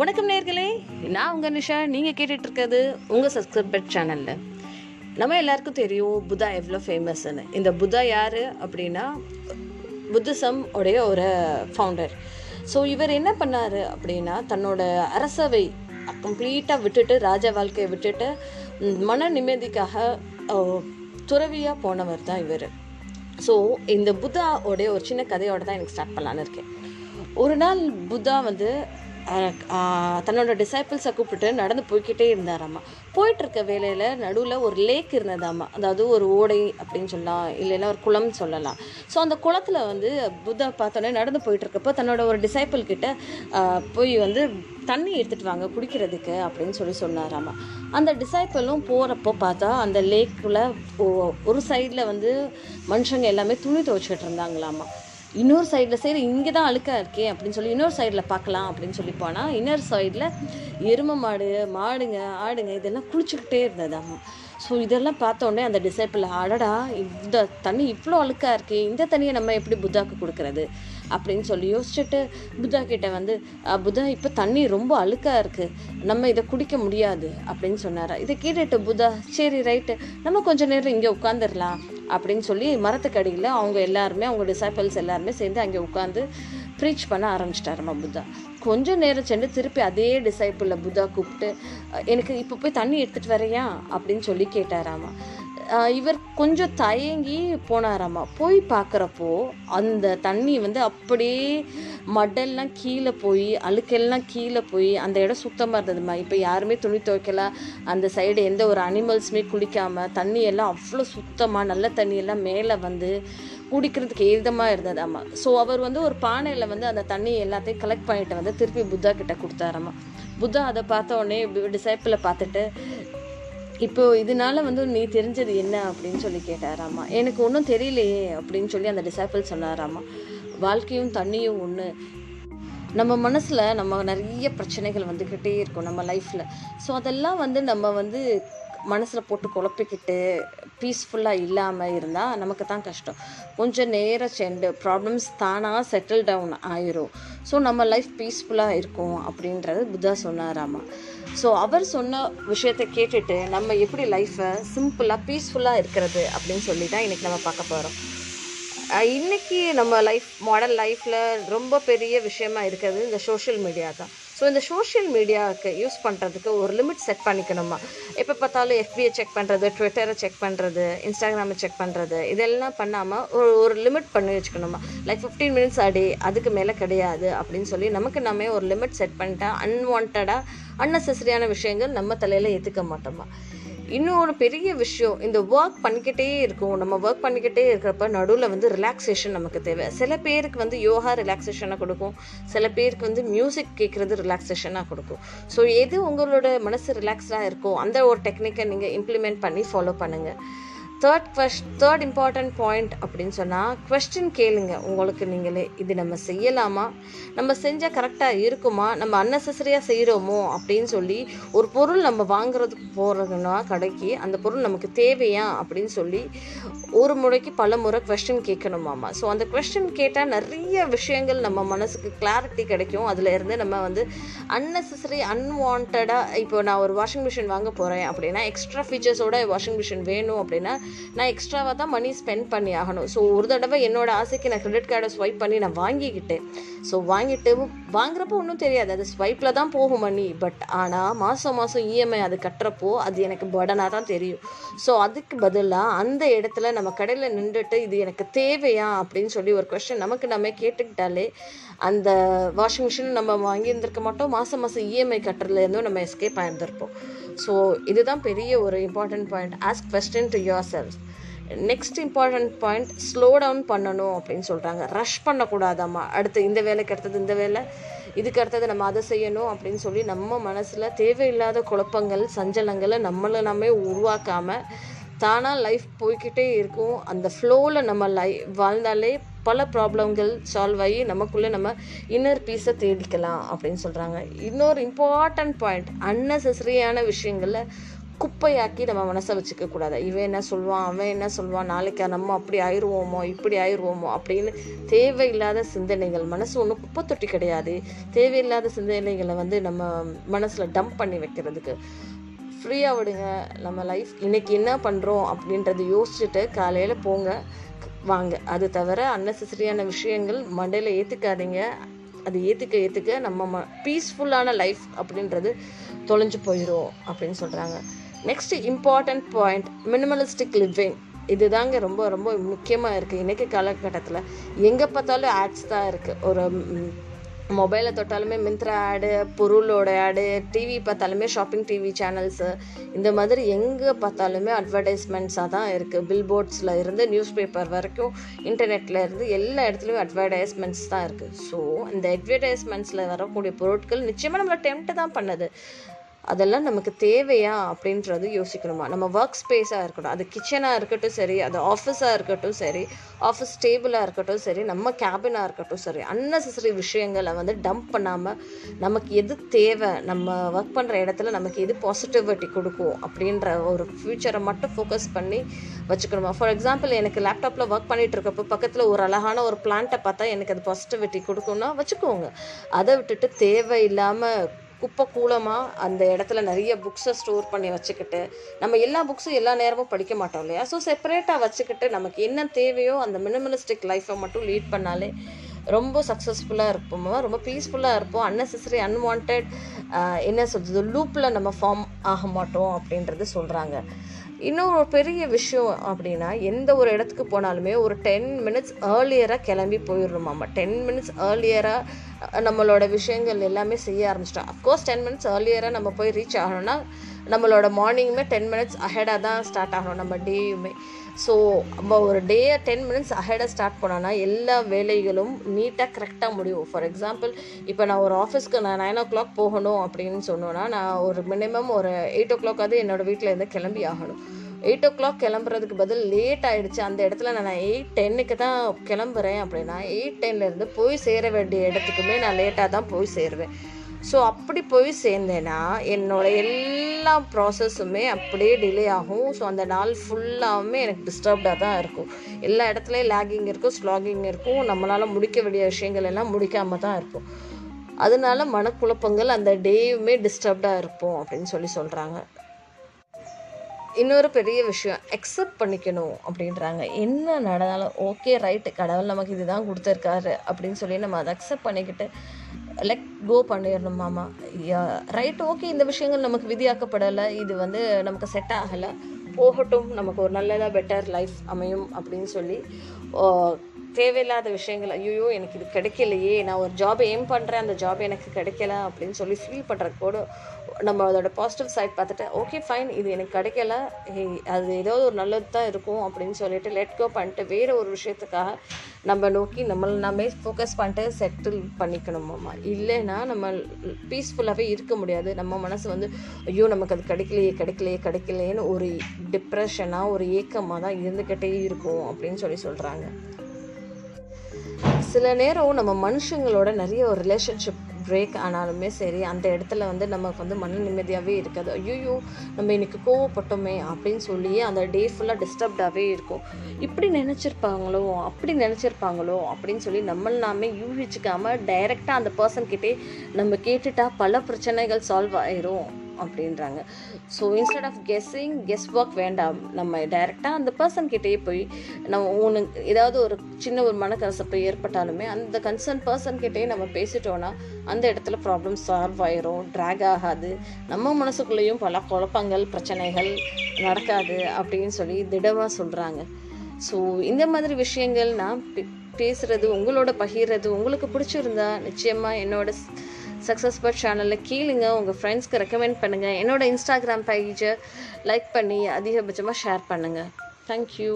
வணக்கம் நேர்களே. நான் உங்கள் நிஷா. நீங்கள் கேட்டுட்டு இருக்கிறது உங்கள் சப்ஸ்கிரைபர் சேனலில் நம்ம எல்லாருக்கும் தெரியும் புத்தா எவ்வளோ ஃபேமஸ்ன்னு இந்த புத்தா யார் அப்படின்னா புத்திசம் உடைய ஒரு ஃபவுண்டர் ஸோ இவர் என்ன பண்ணார் அப்படின்னா தன்னோட அரசவை கம்ப்ளீட்டாக விட்டுட்டு ராஜா வாழ்க்கையை விட்டுட்டு மன நிம்மதிக்காக துறவியாக போனவர் தான் இவர். ஸோ இந்த புத்தாவோடைய ஒரு சின்ன கதையோட தான் எனக்கு ஸ்டார்ட் பண்ணலான்னு இருக்கேன். ஒரு நாள் புத்தா வந்து தன்னோட டிசைபிள்ஸை கூப்பிட்டு நடந்து போய்க்கிட்டே இருந்தாராம்மா போயிட்டு இருக்க வேலையில் நடுவில் ஒரு லேக் இருந்ததாம்மா அதாவது ஒரு ஓடை அப்படின்னு சொல்லலாம் இல்லைன்னா ஒரு குளம் சொல்லலாம். ஸோ அந்த குளத்தில் வந்து புத்தா பார்த்தோன்னே நடந்து போயிட்டு இருக்கப்போ தன்னோட ஒரு டிசைபிள் கிட்ட போய் வந்து தண்ணி எடுத்துட்டு வாங்க குடிக்கிறதுக்கு அப்படின்னு சொல்லி சொன்னாராம்மா அந்த டிசைப்பிளும் போகிறப்போ பார்த்தா அந்த லேக்குள்ள ஒரு சைடில் வந்து மனுஷங்க எல்லாமே துணி துவைச்சிட்டு இருந்தாங்களாம்மா இன்னொரு சைடில் சரி இங்கே தான் அழுக்கா இருக்கே அப்படின்னு சொல்லி இன்னொரு சைடில் பார்க்கலாம் அப்படின்னு சொல்லி போனால் இன்னொரு சைடில் எருமை மாடு மாடுங்க ஆடுங்க இதெல்லாம் குளிச்சுக்கிட்டே இருந்ததாமா. ஸோ இதெல்லாம் பார்த்தோன்னே அந்த டிசைப்பிள் அடடா இந்த தண்ணி இவ்வளோ அழுக்காக இருக்கே இந்த தண்ணியை நம்ம எப்படி புத்தாக்கு கொடுக்கறது? அப்படின்னு சொல்லி யோசிச்சுட்டு புத்தா கிட்ட வந்து புத்தா இப்போ தண்ணி ரொம்ப அழுக்காக இருக்குது நம்ம இதை குடிக்க முடியாது அப்படின்னு சொன்னாரா. இதை கேட்டுட்டு புத்தா சரி ரைட்டு நம்ம கொஞ்சம் நேரம் இங்கே உட்காந்துடலாம் அப்படின்னு சொல்லி மரத்துக்கு அடியில் அவங்க எல்லாருமே அவங்க டிசைபிள்ஸ் எல்லாருமே சேர்ந்து அங்கே உட்காந்து ப்ரீச் பண்ண ஆரம்பிச்சிட்டாருமா புத்தா. கொஞ்சம் நேரம் சென்று திருப்பி அதே டிசைப்பிளில் புத்தா கூப்பிட்டு எனக்கு இப்போ போய் தண்ணி எடுத்துகிட்டு வரையா அப்படின்னு சொல்லி கேட்டாராமா. இவர் கொஞ்சம் தயங்கி போனாராமா? போய் பார்க்குறப்போ அந்த தண்ணி வந்து அப்படியே மடெல்லாம் கீழே போய் அழுக்கெல்லாம் கீழே போய் அந்த இடம் சுத்தமாக இருந்ததுமா? இப்போ யாருமே துணி துவைக்கல அந்த சைடு எந்த ஒரு அனிமல்ஸுமே குளிக்காமல் தண்ணி எல்லாம் அவ்வளோ சுத்தமாக நல்ல தண்ணியெல்லாம் மேலே வந்து குடிக்கிறதுக்கு ஏதமாக இருந்ததாம்மா ஸோ அவர் வந்து ஒரு பானையில் வந்து அந்த தண்ணி எல்லாத்தையும் கலெக்ட் பண்ணிட்டு வந்து திருப்பி புத்தா கிட்ட கொடுத்தாராம்மா புத்தா அதை பார்த்த உடனே டிசைப்பிளை பார்த்துட்டு இப்போ இதனால வந்து நீ தெரிஞ்சது என்ன அப்படின்னு சொல்லி கேட்டாராமா எனக்கு ஒன்றும் தெரியலையே அப்படின்னு சொல்லி அந்த டிசைபிள் சொன்னாராமா வாழ்க்கையும் தண்ணியும் ஒன்று நம்ம மனசில் நம்ம நிறைய பிரச்சனைகள் வந்துக்கிட்டே இருக்கும் நம்ம லைஃப்பில் ஸோ அதெல்லாம் வந்து நம்ம வந்து மனசில் போட்டு குழப்பிக்கிட்டு பீஸ்ஃபுல்லாக இல்லாமல் இருந்தால் நமக்கு தான் கஷ்டம். கொஞ்சம் நேரம் செண்டு ப்ராப்ளம்ஸ் தானாக செட்டில் டவுன் ஆயிரும். ஸோ நம்ம லைஃப் பீஸ்ஃபுல்லாக இருக்கும் அப்படின்றது புத்தா சொன்னாராமா ஸோ அவர் சொன்ன விஷயத்தை கேட்டுட்டு நம்ம எப்படி லைஃப்பை சிம்பிளாக பீஸ்ஃபுல்லாக இருக்கிறது அப்படின்னு சொல்லி தான் இன்றைக்கி நம்ம பார்க்க போகிறோம் இன்றைக்கி நம்ம லைஃப் மாடர்ன் லைஃப்பில் ரொம்ப பெரிய விஷயமா இருக்கிறது இந்த சோஷியல் மீடியா தான். ஸோ இந்த சோஷியல் மீடியாவுக்கு யூஸ் பண்ணுறதுக்கு ஒரு லிமிட் செட் பண்ணிக்கணுமா? எப்போ பார்த்தாலும் எஃபியை செக் பண்ணுறது ட்விட்டரை செக் பண்ணுறது இன்ஸ்டாகிராமை செக் பண்ணுறது இதெல்லாம் பண்ணாமல் ஒரு ஒரு லிமிட் பண்ணி வச்சுக்கணுமா? லைக் ஃபிஃப்டீன் மினிட்ஸ் அடி அதுக்கு மேலே கிடையாது அப்படின்னு சொல்லி நமக்கு நாமே ஒரு லிமிட் செட் பண்ணிட்டா அன்வான்டாக அன்னெசரியான விஷயங்கள் நம்ம தலையில் ஏற்றுக்க மாட்டோமா? இன்னொரு பெரிய விஷயம் இந்த ஒர்க் பண்ணிக்கிட்டே இருக்கும். நம்ம ஒர்க் பண்ணிக்கிட்டே இருக்கிறப்ப நடுவில் வந்து ரிலாக்ஸேஷன் நமக்கு தேவை. சில பேருக்கு வந்து யோகா ரிலாக்ஸேஷனாக கொடுக்கும். சில பேருக்கு வந்து மியூசிக் கேட்குறது ரிலாக்ஸேஷனாக கொடுக்கும். ஸோ எது உங்களோட மனசு ரிலாக்ஸ்டாக இருக்கோ அந்த ஒரு டெக்னிக்கை நீங்கள் இம்ப்ளிமெண்ட் பண்ணி ஃபாலோ பண்ணுங்கள் தேர்ட் கொஸ்ட் தேர்ட் இம்பார்ட்டன்ட் பாயிண்ட் அப்படின்னு சொன்னால் கொஸ்டின் கேளுங்க. உங்களுக்கு நீங்களே இது நம்ம செய்யலாமா? நம்ம செஞ்சால் கரெக்டாக இருக்குமா? நம்ம அன்னெசரியாக செய்கிறோமோ அப்படின்னு சொல்லி ஒரு பொருள் நம்ம வாங்குறதுக்கு போகிறதுனா கடைக்கு அந்த பொருள் நமக்கு தேவையா? அப்படின்னு சொல்லி ஒரு முறைக்கு பல முறை கொஸ்டின் கேட்கணுமாமா ஸோ அந்த கொஸ்டின் கேட்டால் நிறைய விஷயங்கள் நம்ம மனசுக்கு கிளாரிட்டி கிடைக்கும். அதில் இருந்து நம்ம வந்து அன்னெசரி அன்வான்டாக இப்போ நான் ஒரு வாஷிங் மிஷின் வாங்க போகிறேன் அப்படின்னா எக்ஸ்ட்ரா ஃபீச்சர்ஸோட வாஷிங் மிஷின் வேணும் அப்படின்னா நான் எக்ஸ்ட்ராவாக தான் மணி ஸ்பெண்ட் பண்ணி ஆகணும். ஸோ ஒரு தடவை என்னோட ஆசைக்கு நான் கிரெடிட் கார்டை ஸ்வைப் பண்ணி நான் வாங்கிக்கிட்டேன். ஸோ வாங்கிட்டு வாங்குறப்போ ஒன்றும் தெரியாது. அது ஸ்வைப்பில் தான் போகும் மணி பட் ஆனால் மாதம் மாதம் இஎம்ஐ அது கட்டுறப்போ அது எனக்கு பர்டனாக தான் தெரியும். ஸோ அதுக்கு பதிலாக அந்த இடத்துல நம்ம கடையில் நின்றுட்டு இது எனக்கு தேவையா அப்படின்னு சொல்லி ஒரு கொஸ்டின் நமக்கு நம்ம கேட்டுக்கிட்டாலே அந்த வாஷிங் மிஷின் நம்ம வாங்கியிருந்திருக்க மாட்டோம். மாதம் மாதம் இஎம்ஐ கட்டுறதுலேருந்தும் நம்ம எஸ்கேப் ஆயிருந்திருப்போம். ஸோ இதுதான் பெரிய ஒரு important point ask question to yourself next important point slow down பண்ணணும் அப்படின்னு சொல்கிறாங்க ரஷ் பண்ணக்கூடாதாம்மா. அடுத்து இந்த வேலைக்கு அடுத்தது இந்த வேலை இதுக்கு அடுத்தது நம்ம அதை செய்யணும் அப்படின்னு சொல்லி நம்ம மனசில் தேவையில்லாத குழப்பங்கள் சஞ்சலங்களை நம்மளை நம்ம உருவாக்காமல் தானாக லைஃப் போய்கிட்டே இருக்கும். அந்த ஃப்ளோவில் நம்ம லை வாழ்ந்தாலே பல ப்ராப்ளங்கள் சால்வ் ஆகி நமக்குள்ளே நம்ம இன்னர் பீஸை தேடிக்கலாம் அப்படின்னு சொல்கிறாங்க இன்னொரு இம்பார்ட்டன்ட் பாயிண்ட் அன்னெசரியான விஷயங்களில் குப்பையாக்கி நம்ம மனசை வச்சுக்க கூடாது. இவன் என்ன சொல்லுவான் அவன் என்ன சொல்லுவான் நாளைக்கு நம்ம அப்படி ஆயிடுவோமோ இப்படி ஆயிடுவோமோ அப்படின்னு தேவையில்லாத சிந்தனைகள் மனசு ஒன்றும் குப்பை தொட்டி கிடையாது. தேவையில்லாத சிந்தனைகளை வந்து நம்ம மனசில் டம்ப் பண்ணி வைக்கிறதுக்கு. ஃப்ரீயாக விடுங்க. நம்ம லைஃப் இன்னைக்கு என்ன பண்ணுறோம் அப்படின்றத யோசிச்சுட்டு காலையில் போங்க. வாங்க. அது தவிர அன்னெசரியான விஷயங்கள் மண்டையில் ஏற்றுக்காதீங்க அது ஏற்றுக்க ஏற்றுக்க நம்ம ம பீஸ்ஃபுல்லான லைஃப் அப்படின்றது தொலைஞ்சு போயிடும் அப்படின்னு சொல்கிறாங்க next important point minimalistic living இதுதாங்க ரொம்ப ரொம்ப முக்கியமாக இருக்குது இன்றைக்கி காலகட்டத்தில் எங்கே பார்த்தாலும் ஆட்ஸ் தான் இருக்குது ஒரு மொபைலை தொட்டாலுமே மிந்த்ரா ஆடு பொருளோட ஆடு டிவி பார்த்தாலுமே ஷாப்பிங் டிவி சேனல்ஸு இந்த மாதிரி எங்கே பார்த்தாலுமே அட்வர்டைஸ்மெண்ட்ஸாக தான் இருக்குது பில்போர்ட்ஸில் இருந்து நியூஸ் பேப்பர் வரைக்கும் இன்டர்நெட்டில் இருந்து எல்லா இடத்துலையும் அட்வர்டைஸ்மெண்ட்ஸ் தான் இருக்குது ஸோ இந்த அட்வர்டைஸ்மெண்ட்ஸில் வரக்கூடிய பொருட்கள் நிச்சயமாக நம்மளை டெம்ட்டு தான் பண்ணுது. அதெல்லாம் நமக்கு தேவையா அப்படின்றது யோசிக்கணுமா? நம்ம ஒர்க் ஸ்பேஸாக இருக்கட்டும் அது கிச்சனாக இருக்கட்டும் சரி அது ஆஃபீஸாக இருக்கட்டும் சரி ஆஃபீஸ் டேபிளாக இருக்கட்டும் சரி நம்ம கேபினாக இருக்கட்டும் சரி அன்னெசரி விஷயங்களை வந்து டம்ப் பண்ணாமல் நமக்கு எது தேவை நம்ம ஒர்க் பண்ணுற இடத்துல நமக்கு எது பாசிட்டிவிட்டி கொடுக்கும் அப்படின்ற ஒரு ஃப்யூச்சரை மட்டும் ஃபோக்கஸ் பண்ணி வச்சுக்கணுமா? ஃபார் எக்ஸாம்பிள் எனக்கு லேப்டாப்பில் ஒர்க் பண்ணிகிட்டு இருக்கப்போ பக்கத்தில் ஒரு அழகான ஒரு பிளான்ட்டை பார்த்தா எனக்கு அது பாசிட்டிவிட்டி கொடுக்கும்னா வச்சுக்கோங்க. அதை விட்டுட்டு தேவையில்லாமல் குப்பை கூலமாக அந்த இடத்துல நிறைய புக்ஸை ஸ்டோர் பண்ணி வச்சுக்கிட்டு நம்ம எல்லா புக்ஸும் எல்லா நேரமும் படிக்க மாட்டோம் இல்லையா? ஸோ செப்பரேட்டாக வச்சுக்கிட்டு நமக்கு என்ன தேவையோ அந்த மினிமலிஸ்டிக் லைஃப்பை மட்டும் லீட் பண்ணாலே ரொம்ப சக்ஸஸ்ஃபுல்லாக இருப்போம். ரொம்ப பீஸ்ஃபுல்லாக இருப்போம். அன்னெசரி அன்வான்ட் என்ன சொல்கிறது லூப்பில் நம்ம ஃபார்ம் ஆக மாட்டோம் அப்படின்றது சொல்கிறாங்க இன்னும் ஒரு பெரிய விஷயம் அப்படின்னா எந்த ஒரு இடத்துக்கு போனாலுமே ஒரு டென் மினிட்ஸ் ஏர்லியராக கிளம்பி போயிடணுமாம்மா டென் மினிட்ஸ் ஏர்லியராக நம்மளோட விஷயங்கள் எல்லாமே செய்ய ஆரம்பிச்சிட்டோம். அஃப்கோர்ஸ் டென் மினிட்ஸ் ஏர்லியராக நம்ம போய் ரீச் ஆகணும்னா நம்மளோட மார்னிங்குமே டென் மினிட்ஸ் அஹெடாக தான் ஸ்டார்ட் ஆகணும். நம்ம டேயுமே ஸோ நம்ம ஒரு டே டென் மினிட்ஸ் அஹெடாக ஸ்டார்ட் பண்ணோன்னா எல்லா வேலைகளும் நீட்டாக கரெக்டாக முடியும். ஃபார் எக்ஸாம்பிள் இப்போ நான் ஒரு ஆஃபீஸ்க்கு நான் நைன் ஓ கிளாக் போகணும் அப்படின்னு சொன்னோன்னா நான் ஒரு மினிமம் ஒரு எயிட் ஓ கிளாக்காவது என்னோடய வீட்டில் இருந்து கிளம்பி ஆகணும். எயிட் ஓ கிளாக் கிளம்புறதுக்கு பதில் லேட் ஆகிடுச்சு அந்த இடத்துல நான் எயிட் டென்னுக்கு தான் கிளம்புறேன் அப்படின்னா எயிட் டென்லேருந்து போய் சேர வேண்டிய இடத்துக்குமே நான் லேட்டாக தான் போய் சேருவேன். ஸோ அப்படி போய் சேர்ந்தேன்னா என்னோட எல்லா ப்ராசஸுமே அப்படியே டிலே ஆகும். ஸோ அந்த நாள் ஃபுல்லாகவுமே எனக்கு டிஸ்டர்ப்டாக தான் இருக்கும். எல்லா இடத்துலையும் லேகிங் இருக்கும் ஸ்லாகிங் இருக்கும். நம்மளால் முடிக்க வேண்டிய விஷயங்கள் எல்லாம் முடிக்காமல் தான் இருக்கும் அதனால மனக்குழப்பங்கள் அந்த டேயுமே டிஸ்டர்ப்டாக இருப்போம் அப்படின்னு சொல்லி சொல்கிறாங்க இன்னொரு பெரிய விஷயம் அக்செப்ட் பண்ணிக்கணும் அப்படின்றாங்க. என்ன நடந்தாலும் ஓகே ரைட்டு கடவுள் நமக்கு இதுதான் கொடுத்துருக்காரு அப்படின்னு சொல்லி நம்ம அதை அக்செப்ட் பண்ணிக்கிட்டு லெட் கோ பண்ணிடணும் மாமா. ரைட் ஓகே இந்த விஷயங்கள் நமக்கு விதியாக்கப்படலை. இது வந்து நமக்கு செட் ஆகலை. போகட்டும் நமக்கு ஒரு நல்லதாக பெட்டர் லைஃப் அமையும் அப்படின்னு சொல்லி தேவையில்லாத விஷயங்கள் ஐயோ எனக்கு இது கிடைக்கலையே. நான் ஒரு ஜாப் எய்ம் பண்ணுறேன் அந்த ஜாப் எனக்கு கிடைக்கல அப்படின்னு சொல்லி ஃபீல் பண்ணுறது கூட நம்ம அதோட பாசிட்டிவ் சைட் பார்த்துட்டு ஓகே ஃபைன் இது எனக்கு கிடைக்கல. அது ஏதோ ஒரு நல்லது தான் இருக்கும் அப்படின்னு சொல்லிட்டு லெட் கோ பண்ணிட்டு வேறு ஒரு விஷயத்துக்காக நம்ம நோக்கி நம்மளை நாமே ஃபோக்கஸ் பண்ணிட்டு செட்டில் பண்ணிக்கணுமாம்மா இல்லைன்னா நம்ம பீஸ்ஃபுல்லாகவே இருக்க முடியாது. நம்ம மனசு வந்து ஐயோ நமக்கு அது கிடைக்கலையே கிடைக்கலையே கிடைக்கலையேன்னு ஒரு டிப்ரெஷனாக ஒரு ஏக்கமாக தான் இருந்துக்கிட்டே இருக்கும் அப்படின்னு சொல்லி சொல்கிறாங்க சில நேரம் நம்ம மனுஷங்களோட நிறைய ஒரு ரிலேஷன்ஷிப் பிரேக் ஆனாலுமே சரி அந்த இடத்துல வந்து நமக்கு வந்து மன நிம்மதியாகவே இருக்காது. ஐயோ நம்ம இன்றைக்கி கோவப்பட்டோமே அப்படின்னு சொல்லியே அந்த டே ஃபுல்லாக டிஸ்டர்ப்டாகவே இருக்கும். இப்படி நினச்சிருப்பாங்களோ அப்படி நினச்சிருப்பாங்களோ அப்படின்னு சொல்லி நம்மள நாமே யூகிச்சிக்காம டைரெக்டாக அந்த பர்சன்கிட்டே நம்ம கேட்டுட்டா பல பிரச்சனைகள் சால்வ் ஆயிரும். அப்படின்றாங்க. So instead of guessing guess work வேண்டாம். நம்ம டைரெக்டாக அந்த பர்சன் கிட்டேயே போய் நம்ம உனக்கு ஏதாவது ஒரு சின்ன ஒரு மனக்கசப்பு ஏற்பட்டாலுமே அந்த கன்சர்ன் பர்சன் கிட்டேயே நம்ம பேசிட்டோன்னா அந்த இடத்துல ப்ராப்ளம் சால்வ் ஆயிரும். ட்ராக் ஆகாது. நம்ம மனசுக்குள்ளேயும் பல குழப்பங்கள் பிரச்சனைகள் நடக்காது அப்படின்னு சொல்லி திடமாக சொல்கிறாங்க ஸோ இந்த மாதிரி விஷயங்கள் நான் பேசுகிறது உங்களோட பகிர்றது உங்களுக்கு பிடிச்சிருந்தா நிச்சயமாக என்னோட சக்ஸஸ் சேனலில் கீழுங்க உங்கள் ஃப்ரெண்ட்ஸ்க்கு ரெக்கமெண்ட் பண்ணுங்கள் என்னோட இன்ஸ்டாகிராம் பேஜை லைக் பண்ணி அதிகபட்சமாக ஷேர் பண்ணுங்கள் தேங்க்யூ